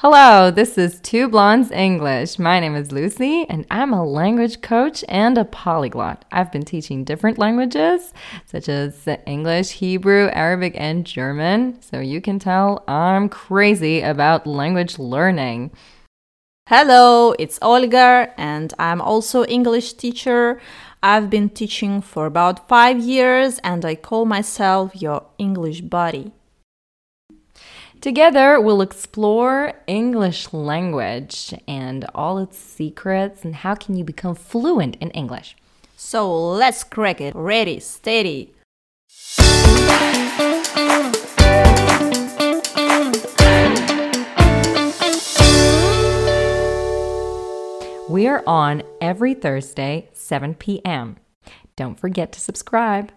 Hello, this is Two Blondes English. My name is Lucy, and I'm a language coach and a polyglot. I've been teaching different languages, such as English, Hebrew, Arabic, and German, so you can tell I'm crazy about language learning. Hello, it's Olga, and I'm also English teacher. I've been teaching for about five years, and I call myself your English buddy. Together, we'll explore English language and all its secrets and how can you become fluent in English. So let's crack it. Ready, steady. We are on every Thursday, 7 p.m. Don't forget to subscribe.